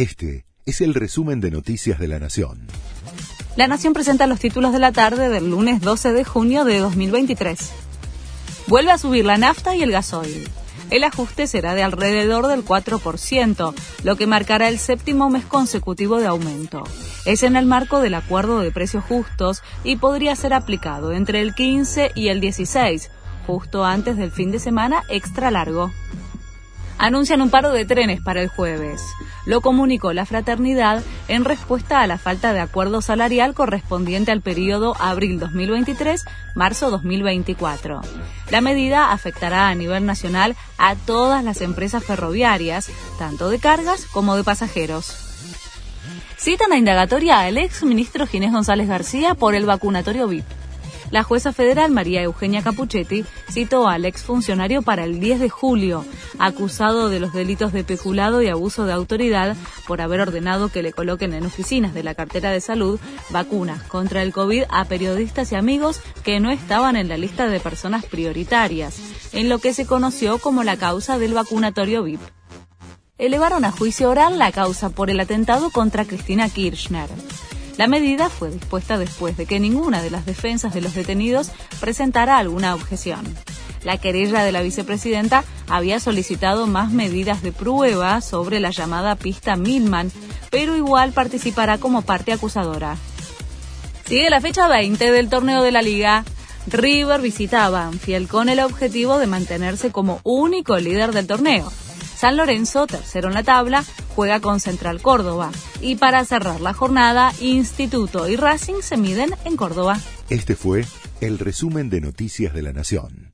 Este es el resumen de Noticias de la Nación. La Nación presenta los títulos de la tarde del lunes 12 de junio de 2023. Vuelve a subir la nafta y el gasoil. El ajuste será de alrededor del 4%, lo que marcará el séptimo mes consecutivo de aumento. Es en el marco del acuerdo de precios justos y podría ser aplicado entre el 15 y el 16, justo antes del fin de semana extra largo anuncian un paro de trenes para el jueves. Lo comunicó la fraternidad en respuesta a la falta de acuerdo salarial correspondiente al periodo abril 2023-marzo 2024. La medida afectará a nivel nacional a todas las empresas ferroviarias, tanto de cargas como de pasajeros. Citan a indagatoria al ex ministro Ginés González García por el vacunatorio VIP. La jueza federal María Eugenia Capuchetti citó al exfuncionario para el 10 de julio, acusado de los delitos de peculado y abuso de autoridad por haber ordenado que le coloquen en oficinas de la cartera de salud vacunas contra el COVID a periodistas y amigos que no estaban en la lista de personas prioritarias, en lo que se conoció como la causa del vacunatorio VIP elevaron a juicio oral la causa por el atentado contra Cristina Kirchner. La medida fue dispuesta después de que ninguna de las defensas de los detenidos presentara alguna objeción. La querella de la vicepresidenta había solicitado más medidas de prueba sobre la llamada pista Milman, pero igual participará como parte acusadora. Sigue la fecha 20 del torneo de la liga. River visitaba fiel con el objetivo de mantenerse como único líder del torneo. San Lorenzo, tercero en la tabla, juega con Central Córdoba. Y para cerrar la jornada, Instituto y Racing se miden en Córdoba. Este fue el resumen de Noticias de la Nación.